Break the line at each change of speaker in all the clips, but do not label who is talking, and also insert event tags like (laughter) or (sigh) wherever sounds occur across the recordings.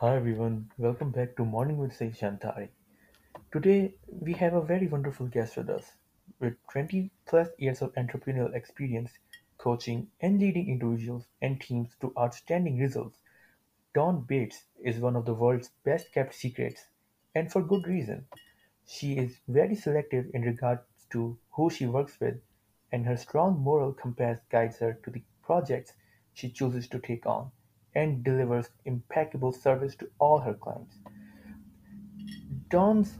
Hi everyone, welcome back to Morning with Sai Shantari. Today we have a very wonderful guest with us. With 20 plus years of entrepreneurial experience, coaching and leading individuals and teams to outstanding results, Dawn Bates is one of the world's best kept secrets, and for good reason. She is very selective in regards to who she works with, and her strong moral compass guides her to the projects she chooses to take on, and delivers impeccable service to all her clients. Dawn's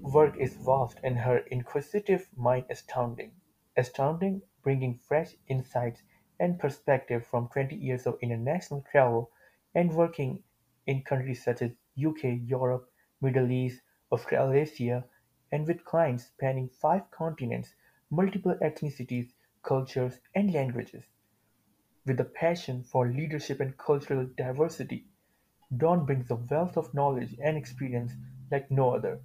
work is vast and her inquisitive mind astounding. Astounding, bringing fresh insights and perspective from 20 years of international travel and working in countries such as UK, Europe, Middle East, Australasia, and with clients spanning five continents, multiple ethnicities, cultures, and languages. With a passion for leadership and cultural diversity, Dawn brings a wealth of knowledge and experience like no other.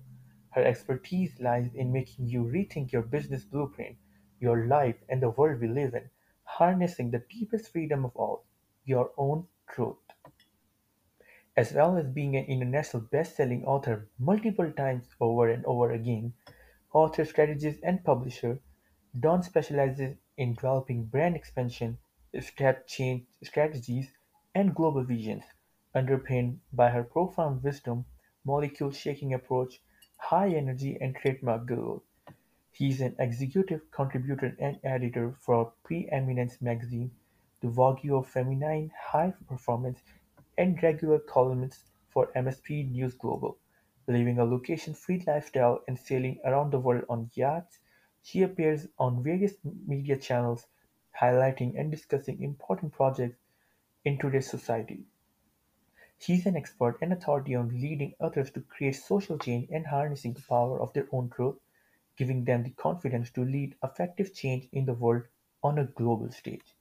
Her expertise lies in making you rethink your business blueprint, your life, and the world we live in, harnessing the deepest freedom of all, your own truth. As well as being an international best-selling author multiple times over and over again, author, strategist, and publisher, Dawn specializes in developing brand expansion, strategies, and global visions, underpinned by her profound wisdom, molecule-shaking approach, high energy, and trademark goals. He is an executive contributor and editor for Preeminence magazine, the Vogue of Feminine High Performance, and regular columnist for MSP News Global. Living a location-free lifestyle and sailing around the world on yachts, she appears on various media channels highlighting and discussing important projects in today's society. She is an expert and authority on leading others to create social change and harnessing the power of their own truth, giving them the confidence to lead effective change in the world on a global stage.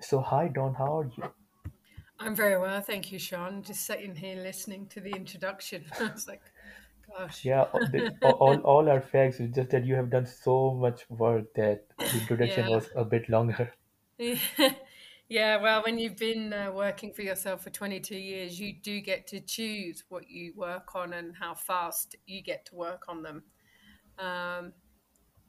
So, hi Dawn, how are you?
I'm very well, thank you, Sean. Just sitting here listening to the introduction. (laughs) I was like, gosh.
Yeah, the, (laughs) all all are facts. It's just that you have done so much work that the introduction
Yeah.
was a bit longer. (laughs)
Yeah, well, when you've been uh, working for yourself for 22 years, you do get to choose what you work on and how fast you get to work on them. Um,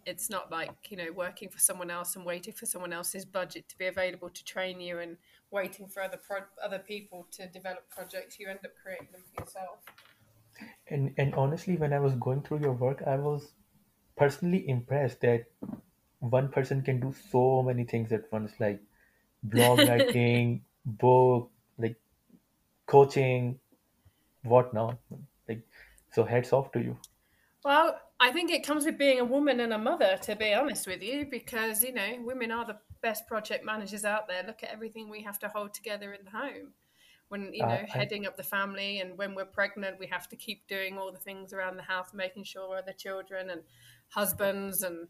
it's not like, you know, working for someone else and waiting for someone else's budget to be available to train you and waiting for other pro- other people to develop projects. You end up creating them for yourself.
And and honestly, when I was going through your work, I was personally impressed that one person can do so many things at once, like blog (laughs) writing, book, like coaching, whatnot. Like, so hats off to you.
Well, I think it comes with being a woman and a mother, to be honest with you, because, you know, women are the best project managers out there. Look at everything we have to hold together in the home. When, you know,
I
heading up the family, and when we're pregnant, we have to keep doing all the things around the house, making sure we're the children and husbands and,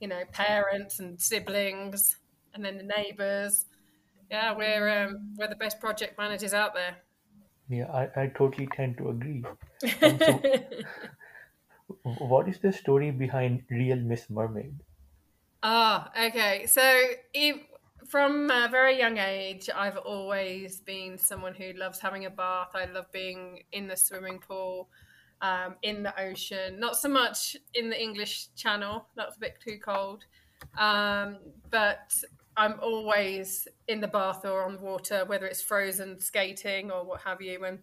you know, parents and siblings, and then the neighbors. Yeah, we're um, we're the best project managers out there.
yeah, I, I totally tend to agree. (laughs) So what is the story behind Real Miss Mermaid?
Ah, okay. So, if, from a very young age, I've always been someone who loves having a bath. I love being in the swimming pool, um, in the ocean. Not so much in the English Channel, that's a bit too cold. Um, but I'm always in the bath or on the water, whether it's frozen skating or what have you. And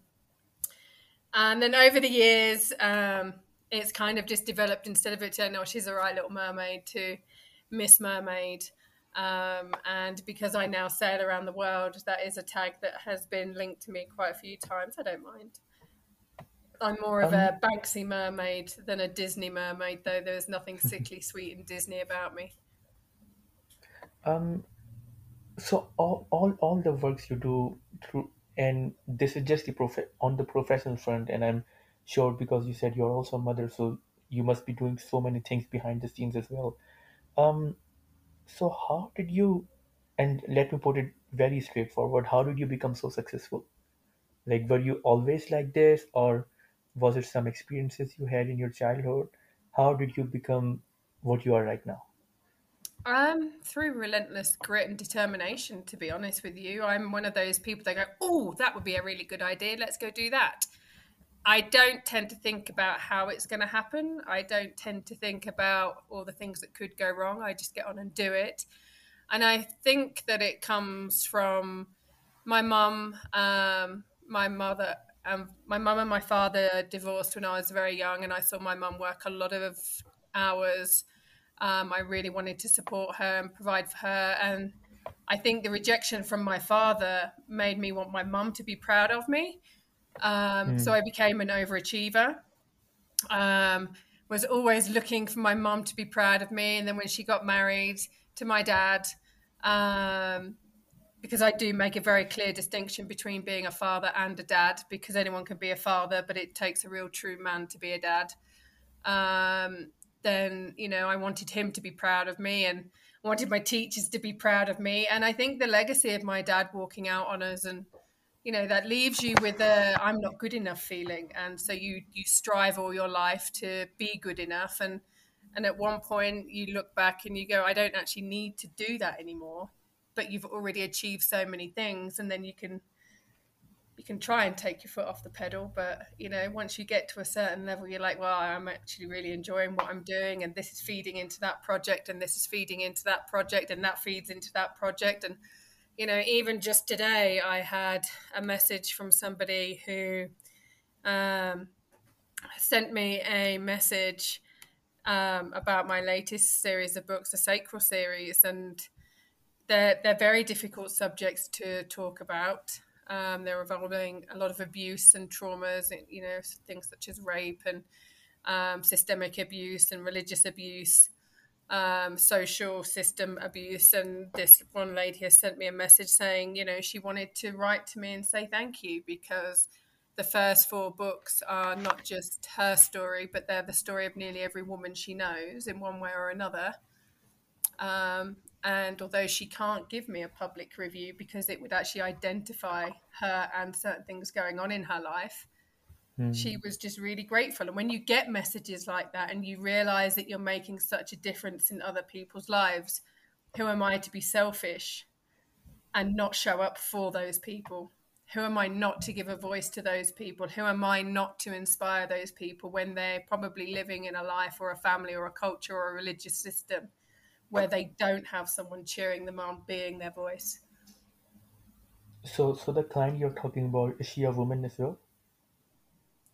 and then over the years, um, it's kind of just developed instead of it saying, "Oh, she's a right little mermaid," to Miss Mermaid. Um, and because I now sail around the world, that is a tag that has been linked to me quite a few times. I don't mind. I'm more of
Um,
a Banksy mermaid than a Disney mermaid, though there's nothing sickly (laughs) sweet and Disney about me.
um, so all, all, all the works you do through, and this is just the prof on the professional front, and I'm sure because you said you're also a mother, so you must be doing so many things behind the scenes as well. Um, so how did you, and let me put it very straightforward, how did you become so successful? Like, were you always like this, or was it some experiences you had in your childhood? How did you become what you are right now?
Um, through relentless grit and determination, to be honest with you. I'm one of those people that go, oh, that would be a really good idea. Let's go do that. I don't tend to think about how it's going to happen. I don't tend to think about all the things that could go wrong. I just get on and do it. And I think that it comes from my mum, um, my mother, um, my mum and my father divorced when I was very young, and I saw my mum work a lot of hours. Um, I really wanted to support her and provide for her. And I think the rejection from my father made me want my mum to be proud of me. Um, mm. So I became an overachiever. Um, was always looking for my mom to be proud of me. And then when she got married to my dad, um, because I do make a very clear distinction between being a father and a dad, because anyone can be a father, but it takes a real true man to be a dad. Um, then, you know, I wanted him to be proud of me and wanted my teachers to be proud of me. And I think the legacy of my dad walking out on us and you know that leaves you with a i'm not good enough feeling. And so you you strive all your life to be good enough. And and at one point you look back and you go i don't actually need to do that anymore. But you've already achieved so many things. And then you can you can try and take your foot off the pedal. But you know once you get to a certain level you're like well i'm actually really enjoying what i'm doing. And this is feeding into that project. And this is feeding into that project. And that feeds into that project. And you know, even just today, I had a message from somebody who um, sent me a message um, about my latest series of books, the Sacral series, and they're they're very difficult subjects to talk about. Um, they're involving a lot of abuse and traumas, you know, things such as rape and um, systemic abuse and religious abuse um, social system abuse. And this one lady has sent me a message saying, you know, she wanted to write to me and say thank you because the first four books are not just her story, but they're the story of nearly every woman she knows in one way or another. Um, and although she can't give me a public review because it would actually identify her and certain things going on in her life, she hmm. was just really grateful. And when you get messages like that and you realize that you're making such a difference in other people's lives, who am I to be selfish and not show up for those people? Who am I not to give a voice to those people? Who am I not to inspire those people when they're probably living in a life or a family or a culture or a religious system where they don't have someone cheering them on, being their voice?
So, so the client you're talking about is she a woman as well?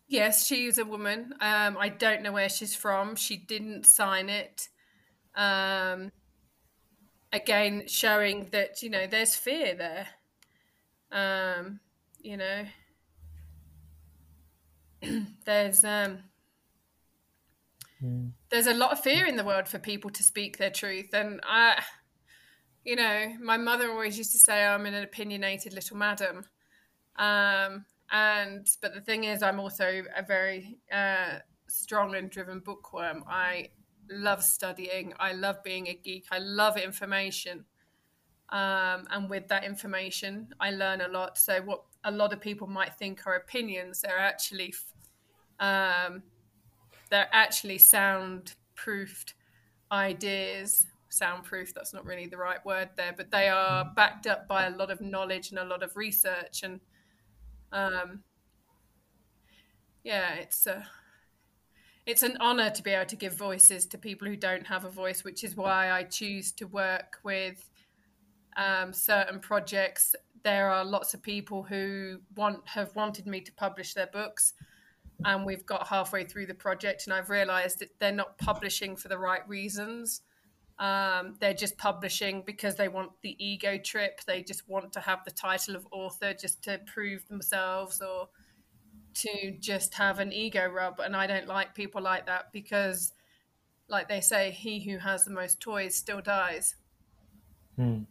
Yes, she is a woman. Um, I don't know where she's from. She didn't sign it. Um, again, showing that you know there's fear there. Um, you know, (clears throat) there's um, mm. there's a lot of fear in the world for people to speak their truth, and I, you know, my mother always used to say I'm an opinionated little madam. Um, and but the thing is, I'm also a very uh, strong and driven bookworm. I love studying. I love being a geek. I love information. Um, and with that information, I learn a lot. So what a lot of people might think are opinions, they're actually um, they're actually soundproofed ideas. Soundproof, that's not really the right word there, but they are backed up by a lot of knowledge and a lot of research. And um, yeah, it's a it's an honor to be able to give voices to people who don't have a voice, which is why I choose to work with um, certain projects. There are lots of people who want have wanted me to publish their books, and we've got halfway through the project, and I've realised that they're not publishing for the right reasons. Um, they're just publishing because they want the ego trip. They just want to have the title of author just to prove themselves or to just have an ego rub. And I don't like people like that because, like they say, he who has the most toys still dies.
Hmm.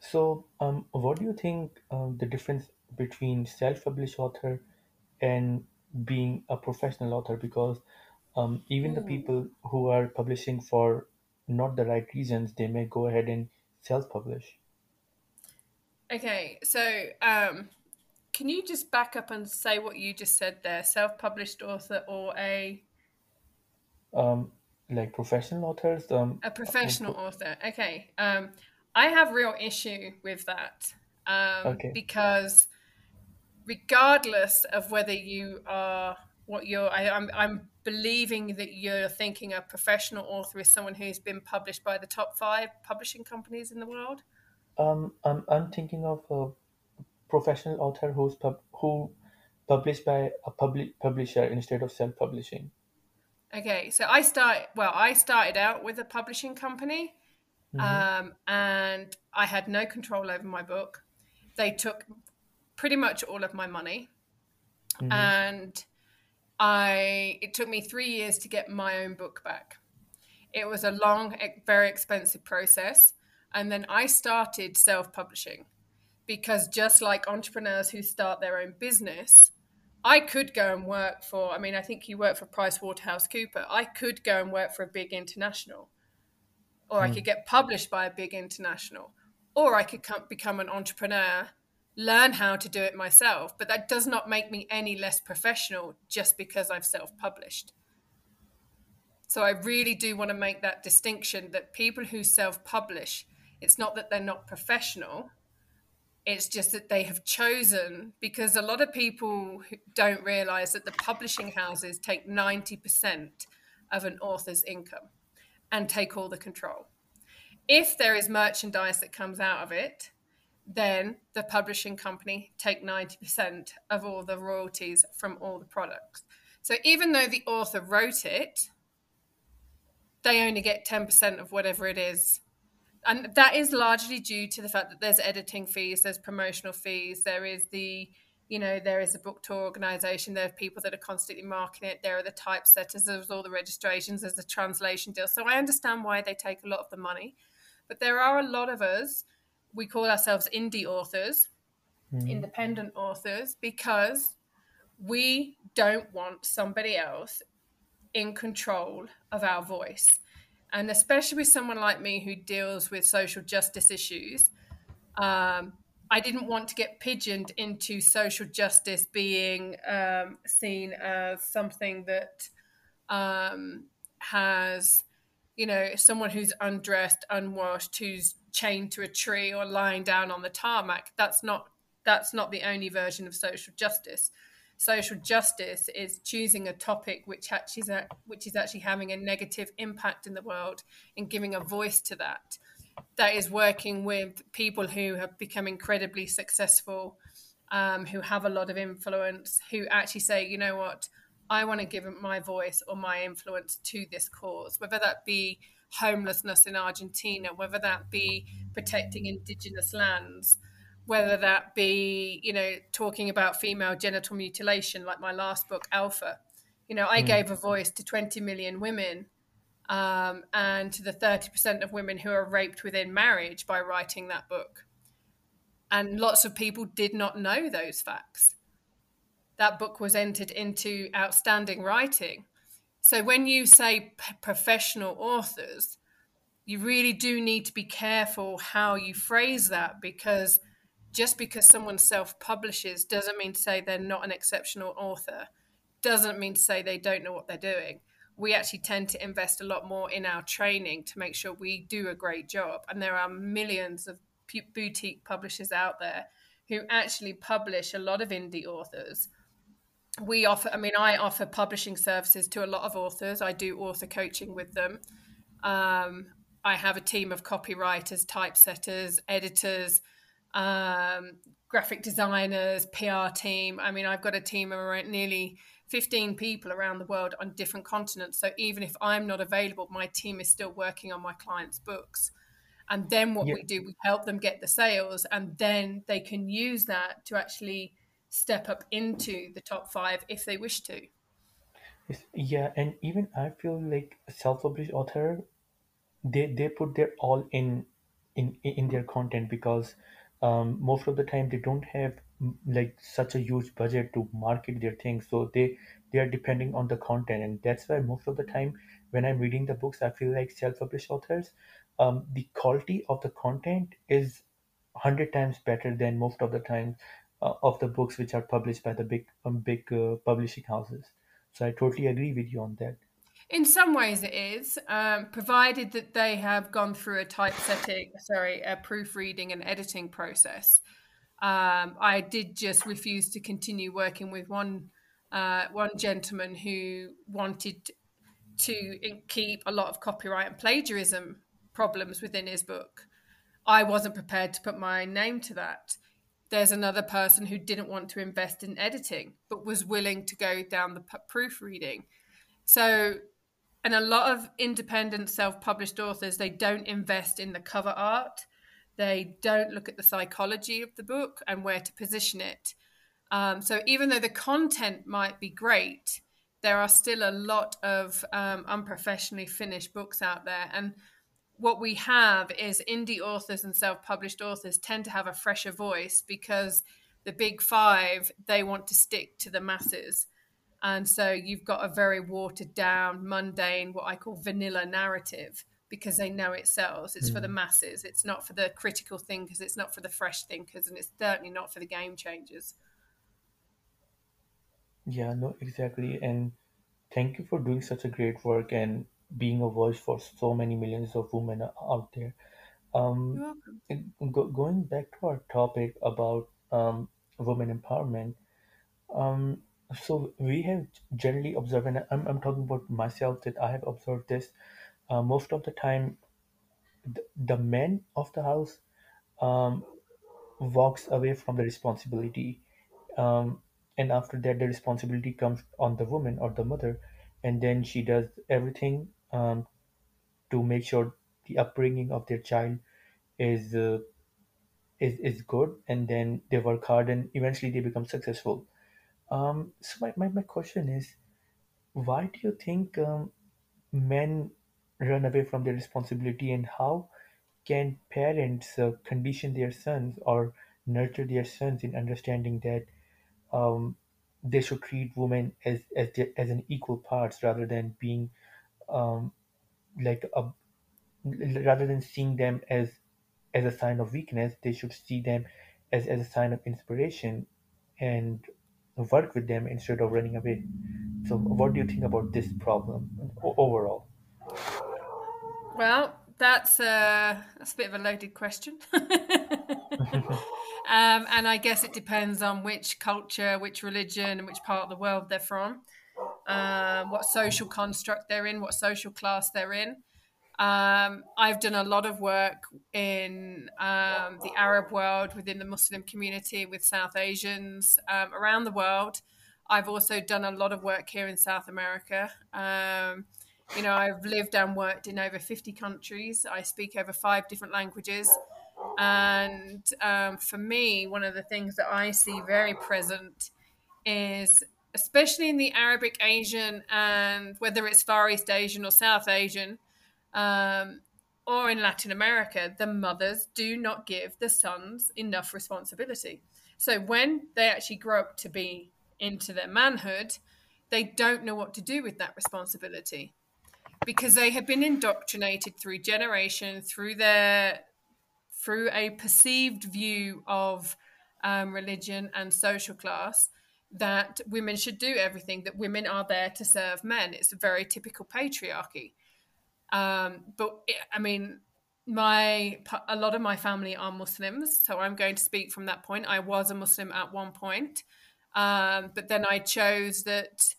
So, um, what do you think um, the difference between self-published author and being a professional author? Because um, even the people who are publishing for not the right reasons, they may go ahead and self-publish.
Okay, so um, can you just back up and say what you just said there? Self-published author or a
Um, like professional authors. Um,
A professional
pro-
author. Okay. Um, I have real issue with that um,
okay.
because regardless of whether you are what you're, I, I'm, I'm believing that you're thinking a professional author is someone who's been published by the top five publishing companies in the world.
Um, I'm I'm thinking of a professional author who's pub- who published by a public publisher instead of self-publishing.
Okay, so I start well, I started out with a publishing company,
Mm-hmm.
um, and I had no control over my book. They took pretty much all of my money,
Mm-hmm.
and I it took me three years to get my own book back. It was a long, very expensive process, and then I started self-publishing because just like entrepreneurs who start their own business, I could go and work for, I mean, I think you work for PricewaterhouseCooper. I could go and work for a big international, or I hmm. could get published by a big international, or I could come, become an entrepreneur, learn how to do it myself. But that does not make me any less professional just because I've self published. So I really do want to make that distinction that people who self publish, it's not that they're not professional, it's just that they have chosen because a lot of people don't realize that the publishing houses take 90% of an author's income and take all the control. If there is merchandise that comes out of it, then the publishing company take 90% of all the royalties from all the products. So even though the author wrote it, they only get 10% of whatever it is. And that is largely due to the fact that there's editing fees, there's promotional fees, there is the you know there is a book tour organization there are people that are constantly marketing it there are the typesetters there's all the registrations there's the translation deal so i understand why they take a lot of the money. But there are a lot of us we call ourselves indie authors
Mm-hmm.
independent authors because we don't want somebody else in control of our voice and especially with someone like me who deals with social justice issues, um, I didn't want to get pigeoned into social justice being um, seen as something that um, has, you know, someone who's undressed, unwashed, who's chained to a tree or lying down on the tarmac. That's not that's not the only version of social justice social justice is choosing a topic which actually is, which is actually having a negative impact in the world and giving a voice to that. That is working with people who have become incredibly successful, um, who have a lot of influence, who actually say, you know what, I want to give my voice or my influence to this cause, whether that be homelessness in Argentina, whether that be protecting indigenous lands, whether that be you know talking about female genital mutilation like my last book alpha. You know i gave a voice to 20 million women um, and to the 30% of women who are raped within marriage by writing that book. And lots of people did not know those facts. That book was entered into outstanding writing so when you say p- professional authors you really do need to be careful how you phrase that because just because someone self publishes doesn't mean to say they're not an exceptional author, doesn't mean to say they don't know what they're doing. We actually tend to invest a lot more in our training to make sure we do a great job. And there are millions of boutique publishers out there who actually publish a lot of indie authors. We offer, I mean, I offer publishing services to a lot of authors. I do author coaching with them. Um, I have a team of copywriters, typesetters, editors, um, graphic designers, PR team. I mean, I've got a team of around nearly 15 people around the world on different continents. So even if I'm not available, my team is still working on my clients' books. And then what
Yeah.
we do, we help them get the sales, and then they can use that to actually step up into the top five if they wish to.
Yeah, and even I feel like self-published author they they put their all in in in their content because um, most of the time they don't have like such a huge budget to market their things so they they are depending on the content and that's why most of the time when i'm reading the books i feel like self-published authors um, the quality of the content is 100 times better than most of the time of the books which are published by the big um, big uh, publishing houses so i totally agree with you on that
In some ways, it is, um, provided that they have gone through a typesetting, sorry, a proofreading and editing process. Um, I did just refuse to continue working with one uh, one gentleman who wanted to keep a lot of copyright and plagiarism problems within his book. I wasn't prepared to put my name to that. There's another person who didn't want to invest in editing, but was willing to go down the proofreading. So, and a lot of independent self published authors, they don't invest in the cover art. They don't look at the psychology of the book and where to position it. Um, so, even though the content might be great, there are still a lot of um, unprofessionally finished books out there. And what we have is indie authors and self-published authors tend to have a fresher voice because the big five they want to stick to the masses and so you've got a very watered down mundane what i call vanilla narrative because they know it sells it's mm. for the mm. masses it's not for the critical thinkers it's not for the fresh thinkers and it's certainly not for the game changers
yeah no exactly and thank you for doing such a great work and being a voice for so many millions of women out there. Um, go, going back to our topic about um, women empowerment, um, so we have generally observed, and I'm, I'm talking about myself that I have observed this uh, most of the time, the, the men of the house um, walks away from the responsibility, um, and after that, the responsibility comes on the woman or the mother, and then she does everything um, to make sure the upbringing of their child is uh, is is good, and then they work hard, and eventually they become successful. Um, so my, my, my question is, why do you think um, men run away from their responsibility, and how can parents uh, condition their sons or nurture their sons in understanding that um, they should treat women as as, their, as an equal parts rather than being um, like a rather than seeing them as as a sign of weakness they should see them as, as a sign of inspiration and work with them instead of running away. So what do you think about this problem overall?
Well that's a that's a bit of a loaded question. (laughs) Um, and i guess it depends on which culture which religion and which part of the world they're from um, what social construct they're in, what social class they're in. Um, I've done a lot of work in um, the Arab world, within the Muslim community, with South Asians um, around the world. I've also done a lot of work here in South America. Um, you know, I've lived and worked in over 50 countries. I speak over five different languages. And um, for me, one of the things that I see very present is especially in the Arabic Asian and whether it's Far East Asian or South Asian um, or in Latin America, the mothers do not give the sons enough responsibility. So when they actually grow up to be into their manhood, they don't know what to do with that responsibility because they have been indoctrinated through generation, through their through a perceived view of um, religion and social class that women should do everything, that women are there to serve men. It's a very typical patriarchy. Um, but it, I mean, my a lot of my family are Muslims, so I'm going to speak from that point. I was a Muslim at one point, um, but then I chose that.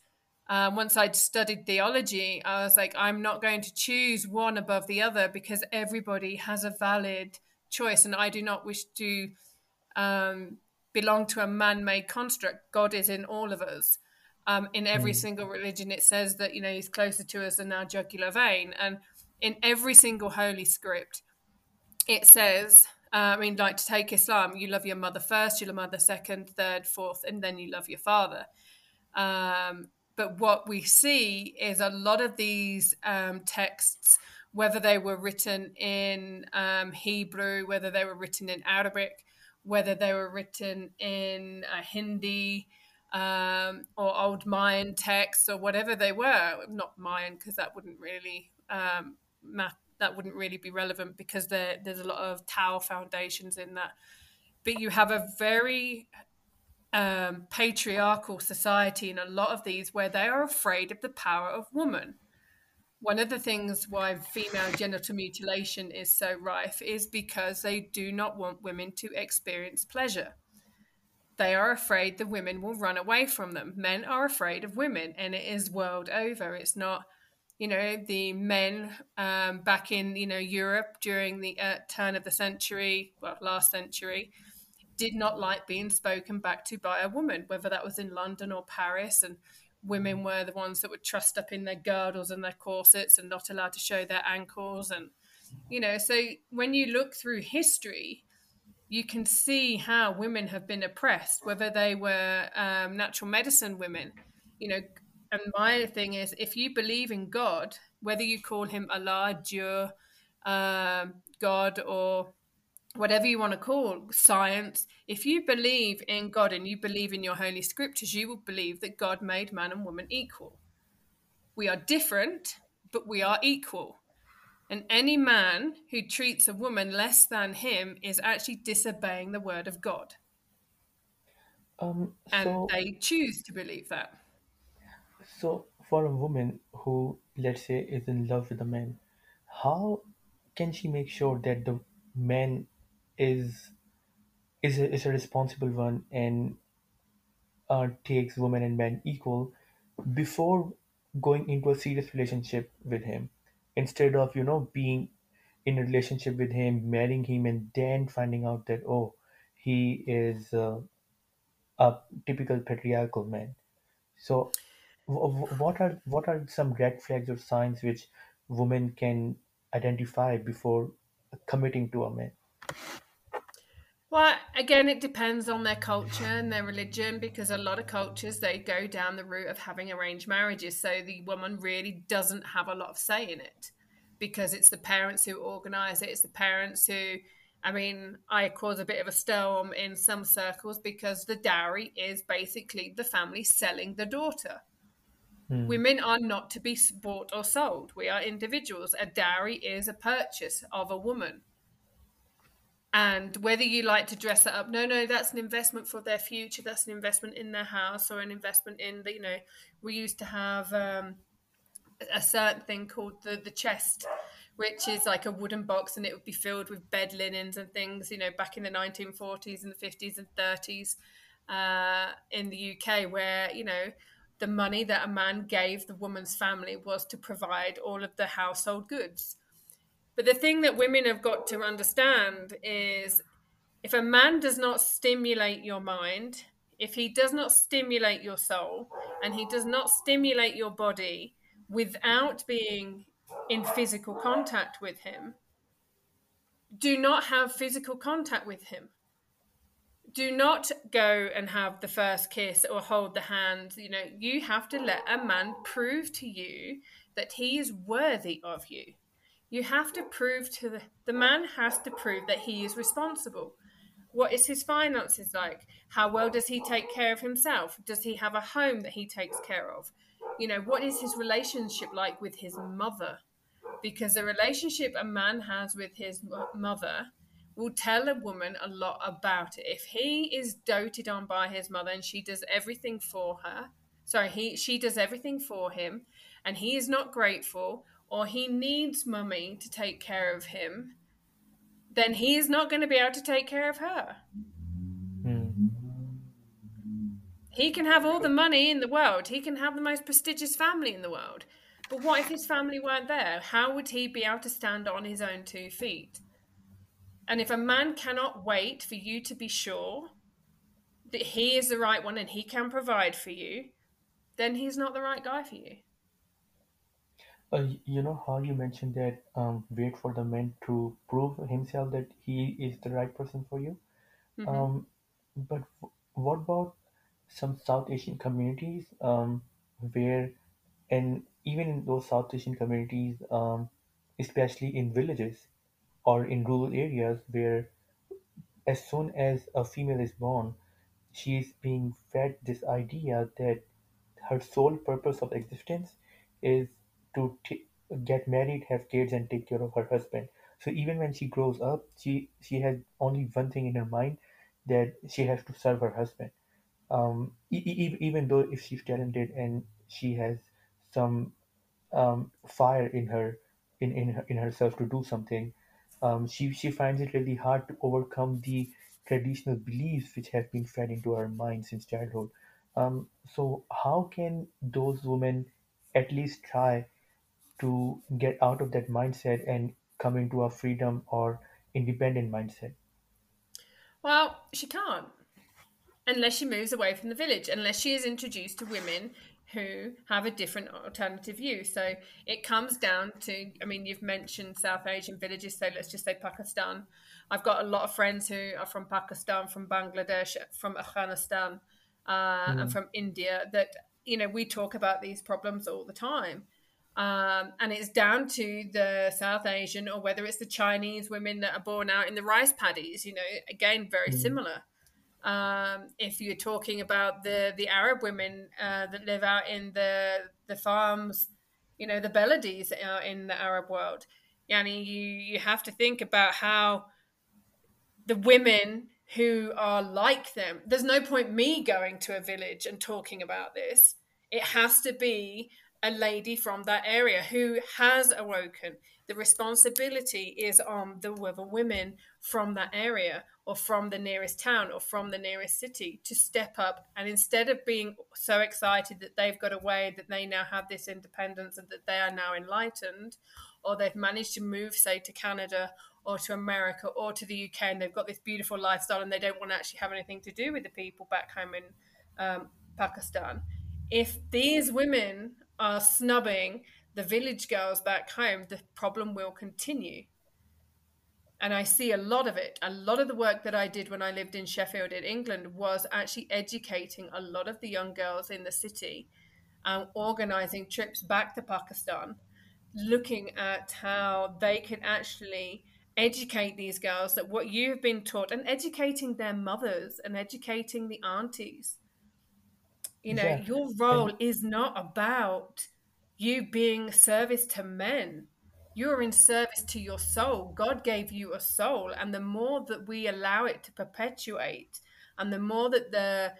Uh, once I'd studied theology, I was like, I'm not going to choose one above the other because everybody has a valid choice, and I do not wish to um, belong to a man-made construct. God is in all of us. Um, in every mm. single religion, it says that you know He's closer to us than our jugular vein, and in every single holy script, it says. Uh, I mean, like to take Islam, you love your mother first, you love mother second, third, fourth, and then you love your father. Um, but what we see is a lot of these um, texts, whether they were written in um, Hebrew, whether they were written in Arabic, whether they were written in a Hindi um, or old Mayan texts or whatever they were. Not Mayan because that wouldn't really um, that wouldn't really be relevant because there, there's a lot of Tao foundations in that. But you have a very um, patriarchal society in a lot of these where they are afraid of the power of woman. One of the things why female genital mutilation is so rife is because they do not want women to experience pleasure. They are afraid the women will run away from them. Men are afraid of women, and it is world over. It's not, you know, the men um, back in, you know, Europe during the uh, turn of the century, well, last century, did not like being spoken back to by a woman, whether that was in London or Paris. And women were the ones that were trussed up in their girdles and their corsets and not allowed to show their ankles. And, you know, so when you look through history, you can see how women have been oppressed, whether they were um, natural medicine women, you know. And my thing is, if you believe in God, whether you call him Allah, Dieu, um, God, or whatever you want to call science, if you believe in God and you believe in your holy scriptures, you will believe that God made man and woman equal. We are different, but we are equal. And any man who treats a woman less than him is actually disobeying the word of God.
Um,
And they choose to believe that.
so for a woman who, let's say, is in love with a man, how can she make sure that the man is is a, is a responsible one and uh, takes women and men equal before going into a serious relationship with him. Instead of you know being in a relationship with him marrying him and then finding out that oh he is uh, a typical patriarchal man. So w- w- what are what are some red flags or signs which women can identify before committing to a man
Well, again, it depends on their culture and their religion because a lot of cultures they go down the route of having arranged marriages. So the woman really doesn't have a lot of say in it because it's the parents who organize it. It's the parents who, I mean, I cause a bit of a storm in some circles because the dowry is basically the family selling the daughter.
Hmm.
Women are not to be bought or sold. We are individuals. A dowry is a purchase of a woman and whether you like to dress it up no no that's an investment for their future that's an investment in their house or an investment in the you know we used to have um, a certain thing called the the chest which is like a wooden box and it would be filled with bed linens and things you know back in the 1940s and the 50s and 30s uh, in the uk where you know the money that a man gave the woman's family was to provide all of the household goods but the thing that women have got to understand is if a man does not stimulate your mind, if he does not stimulate your soul, and he does not stimulate your body without being in physical contact with him, do not have physical contact with him. Do not go and have the first kiss or hold the hand. You know, you have to let a man prove to you that he is worthy of you. You have to prove to the the man has to prove that he is responsible. What is his finances like? How well does he take care of himself? Does he have a home that he takes care of? You know, what is his relationship like with his mother? Because the relationship a man has with his mother will tell a woman a lot about it. If he is doted on by his mother and she does everything for her, sorry, he she does everything for him and he is not grateful or he needs mummy to take care of him, then he is not going to be able to take care of her.
Hmm.
He can have all the money in the world, he can have the most prestigious family in the world. But what if his family weren't there? How would he be able to stand on his own two feet? And if a man cannot wait for you to be sure that he is the right one and he can provide for you, then he's not the right guy for you.
Uh, you know how you mentioned that um, wait for the man to prove himself that he is the right person for you.
hmm
Um, but w- what about some South Asian communities um, where, and even in those South Asian communities, um, especially in villages or in rural areas, where as soon as a female is born, she is being fed this idea that her sole purpose of existence is to t- get married, have kids, and take care of her husband. So even when she grows up, she she has only one thing in her mind that she has to serve her husband. Um, e- e- even though if she's talented and she has some um, fire in her in in, her, in herself to do something. Um, she she finds it really hard to overcome the traditional beliefs which have been fed into her mind since childhood. Um, so how can those women at least try to get out of that mindset and come into a freedom or independent mindset?
Well, she can't unless she moves away from the village, unless she is introduced to women who have a different alternative view. So it comes down to, I mean, you've mentioned South Asian villages, so let's just say Pakistan. I've got a lot of friends who are from Pakistan, from Bangladesh, from Afghanistan, uh, and
Mm,
from India that, you know, we talk about these problems all the time. Um, and it's down to the South Asian or whether it's the Chinese women that are born out in the rice paddies, you know, again, very
mm,
similar um, if you're talking about the the Arab women uh, that live out in the the farms, you know, the Beladies uh, in the Arab world, yani you you have to think about how the women who are like them. There's no point me going to a village and talking about this. It has to be a lady from that area who has awoken. The responsibility is on the other women from that area or from the nearest town or from the nearest city to step up and instead of being so excited that they've got away that they now have this independence and that they are now enlightened or they've managed to move say to Canada or to America or to the UK and they've got this beautiful lifestyle and they don't want to actually have anything to do with the people back home in um, Pakistan. If these women are snubbing the village girls back home, the problem will continue. And I see a lot of it. A lot of the work that I did when I lived in Sheffield in England was actually educating a lot of the young girls in the city and organizing trips back to Pakistan, looking at how they can actually educate these girls that what you've been taught and educating their mothers and educating the aunties you know,
yeah,
your role is not about you being service to men. You're in service to your soul. God gave you a soul. And the more that we allow it to perpetuate, and the more that the,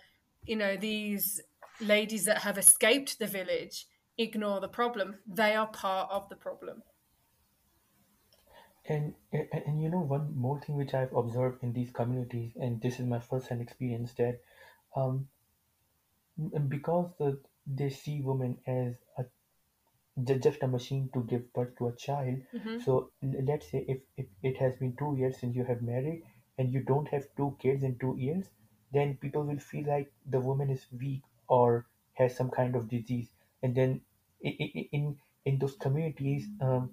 you know, these ladies that have escaped the village ignore the problem, they are part of the problem.
and and, and you know one more thing which I've observed in these communities, and this is my first-hand experience that um, because the, they see women as a ju- just a machine to give birth to a child.
hmm
So l- let's say if, if it has been two years since you have married and you don't have two kids in two years, then people will feel like the woman is weak or has some kind of disease. And then i- i- i- in in those communities, um,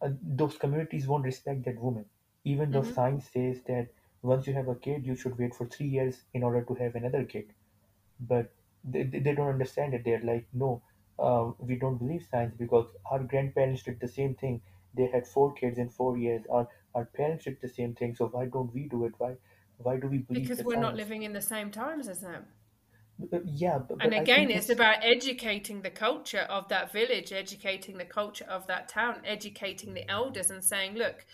uh, those communities won't respect that woman. Even though
hmm
science says that once you have a kid, you should wait for three years in order to have another kid but they, they they don't understand it. They're like, no, uh, we don't believe science because our grandparents did the same thing. They had four kids in four years. Our our parents did the same thing. So why don't we do it? Why why do we believe
Because
the
we're not
science?
living in the same times as them.
Uh, Yeah, but,
And
but I
again,
think
it's about educating the culture of that village, educating the culture of that town, educating the elders, and saying, look,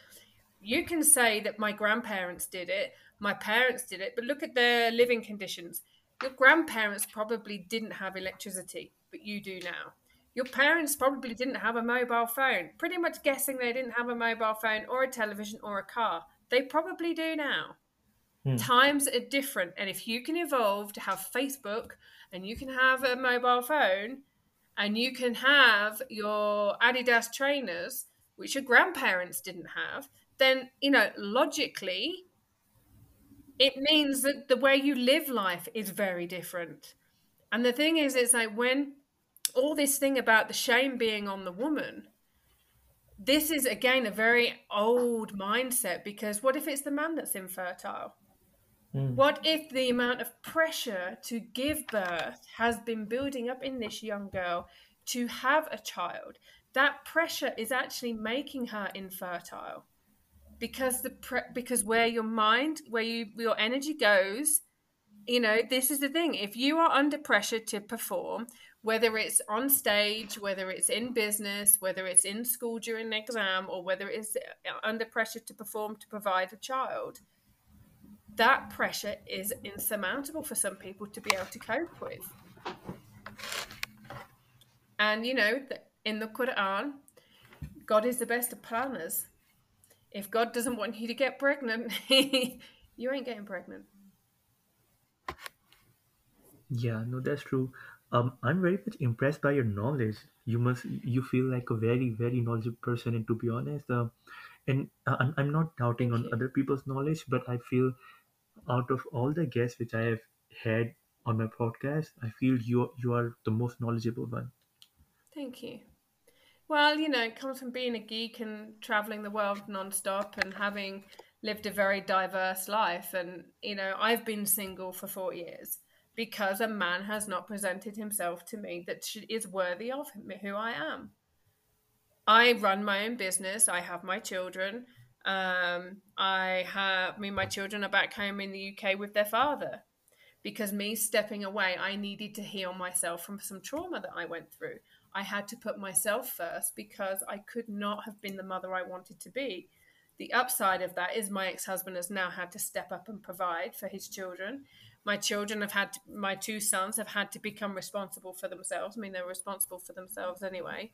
you can say that my grandparents did it, my parents did it, but look at their living conditions. Your grandparents probably didn't have electricity, but you do now. Your parents probably didn't have a mobile phone. Pretty much guessing they didn't have a mobile phone or a television or a car. They probably do now
hmm,
times are different and if you can evolve to have facebook and you can have a mobile phone and you can have your adidas trainers which your grandparents didn't have then you know logically it means that the way you live life is very different. And the thing is it's like when all this thing about the shame being on the woman this is again a very old mindset because what if it's the man that's infertile?
Hmm,
What if the amount of pressure to give birth has been building up in this young girl to have a child? That pressure is actually making her infertile because the pre- because where your mind, where you your energy goes, you know, this is the thing. If you are under pressure to perform, whether it's on stage, whether it's in business, whether it's in school during an exam, or whether it's uh, under pressure to perform to provide a child, that pressure is insurmountable for some people to be able to cope with. And, you know, in the Quran, God is the best of planners. If God doesn't want you to get pregnant, (laughs) you ain't getting pregnant.
Yeah, no, that's true. Um, I'm very much impressed by your knowledge. You must, you feel like a very, very knowledgeable person. And to be honest, uh, and uh, I'm, I'm not doubting
Thank
on
you.
other people's knowledge, but I feel out of all the guests which I have had on my podcast, I feel you you are the most knowledgeable one.
Thank you. Well, you know, it comes from being a geek and traveling the world nonstop and having lived a very diverse life. And, you know, I've been single for four years because a man has not presented himself to me that is worthy of who I am. I run my own business, I have my children. Um, I have, I mean, my children are back home in the UK with their father because me stepping away, I needed to heal myself from some trauma that I went through. I had to put myself first because I could not have been the mother I wanted to be. The upside of that is my ex husband has now had to step up and provide for his children. My children have had, to, my two sons have had to become responsible for themselves. I mean, they're responsible for themselves anyway.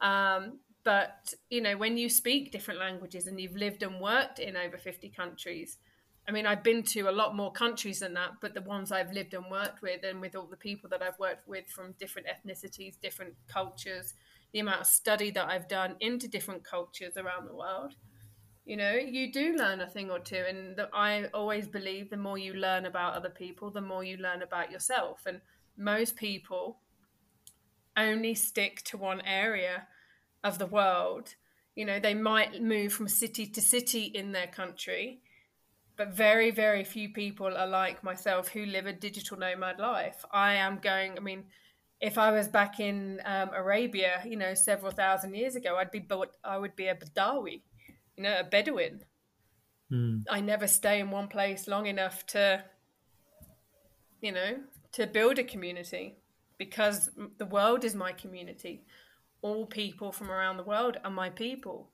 Um, but, you know, when you speak different languages and you've lived and worked in over 50 countries, I mean, I've been to a lot more countries than that, but the ones I've lived and worked with, and with all the people that I've worked with from different ethnicities, different cultures, the amount of study that I've done into different cultures around the world, you know, you do learn a thing or two. And the, I always believe the more you learn about other people, the more you learn about yourself. And most people only stick to one area of the world. You know, they might move from city to city in their country but very very few people are like myself who live a digital nomad life. I am going i mean if i was back in um, arabia you know several thousand years ago i'd be i would be a badawi you know a bedouin.
Mm.
i never stay in one place long enough to you know to build a community because the world is my community. All people from around the world are my people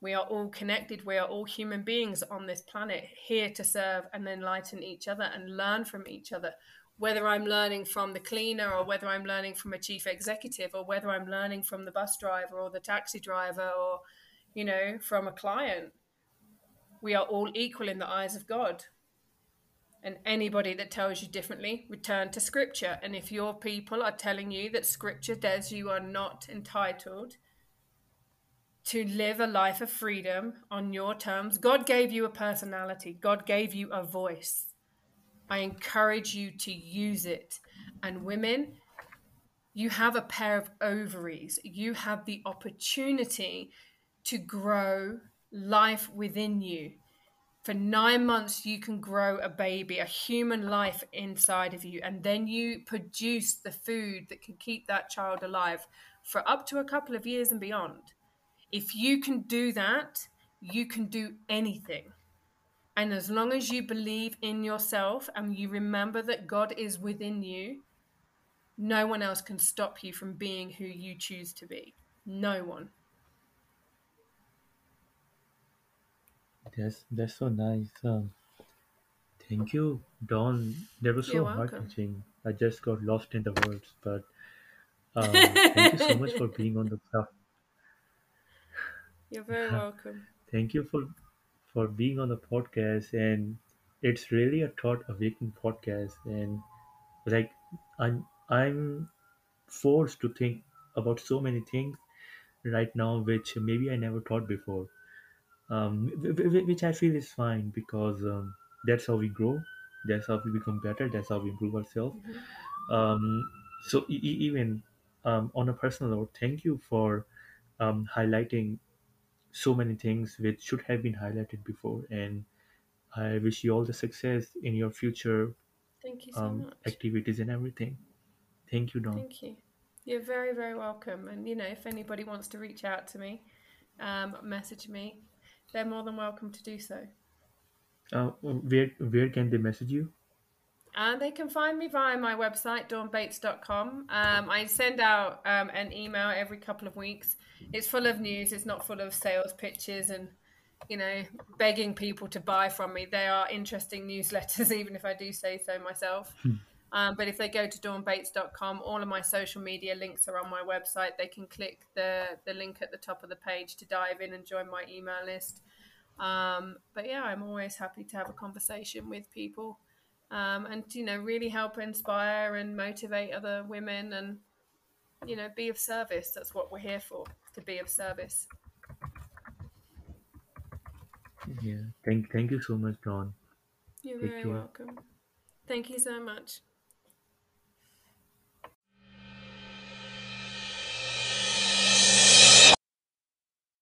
we are all connected. We are all human beings on this planet here to serve and enlighten each other and learn from each other. Whether I'm learning from the cleaner or whether I'm learning from a chief executive or whether I'm learning from the bus driver or the taxi driver or, you know, from a client, we are all equal in the eyes of God. And anybody that tells you differently, return to scripture. And if your people are telling you that scripture says you are not entitled, to live a life of freedom on your terms. God gave you a personality, God gave you a voice. I encourage you to use it. And women, you have a pair of ovaries. You have the opportunity to grow life within you. For nine months, you can grow a baby, a human life inside of you, and then you produce the food that can keep that child alive for up to a couple of years and beyond. If you can do that, you can do anything. And as long as you believe in yourself and you remember that God is within you, no one else can stop you from being who you choose to be. No one.
That's that's so nice. Um, thank you, Dawn. That was
You're
so heart touching. I just got lost in the words, but um, (laughs) thank you so much for being on the
You're very (laughs) welcome.
Thank you for for being on the podcast, and it's really a thought awakening podcast. And like I'm I'm forced to think about so many things right now, which maybe I never thought before. Um, which I feel is fine because um, that's how we grow. That's how we become better. That's how we improve ourselves.
Mm-hmm.
Um, so e- even um, on a personal note, thank you for um, highlighting so many things which should have been highlighted before and i wish you all the success in your future
Thank you so
um,
much.
activities and everything thank you Dawn
Thank you. You're very, very welcome. And, you know, if anybody wants to reach out to me, um, message me, they're more than welcome to do so.
uh, where where can they message you
And they can find me via my website, dawnbates.com. Um, I send out um, an email every couple of weeks. It's full of news, it's not full of sales pitches and, you know, begging people to buy from me. They are interesting newsletters, (laughs) even if I do say so myself. Um, but if they go to dawnbates.com, all of my social media links are on my website. They can click the, the link at the top of the page to dive in and join my email list. Um, but yeah, I'm always happy to have a conversation with people um, and, you know, really help inspire and motivate other women and, you know, be of service. That's what we're here for, to be of service.
Yeah. Thank, thank you so much, Dawn.
You're
Take
very
care.
welcome. Thank you so much.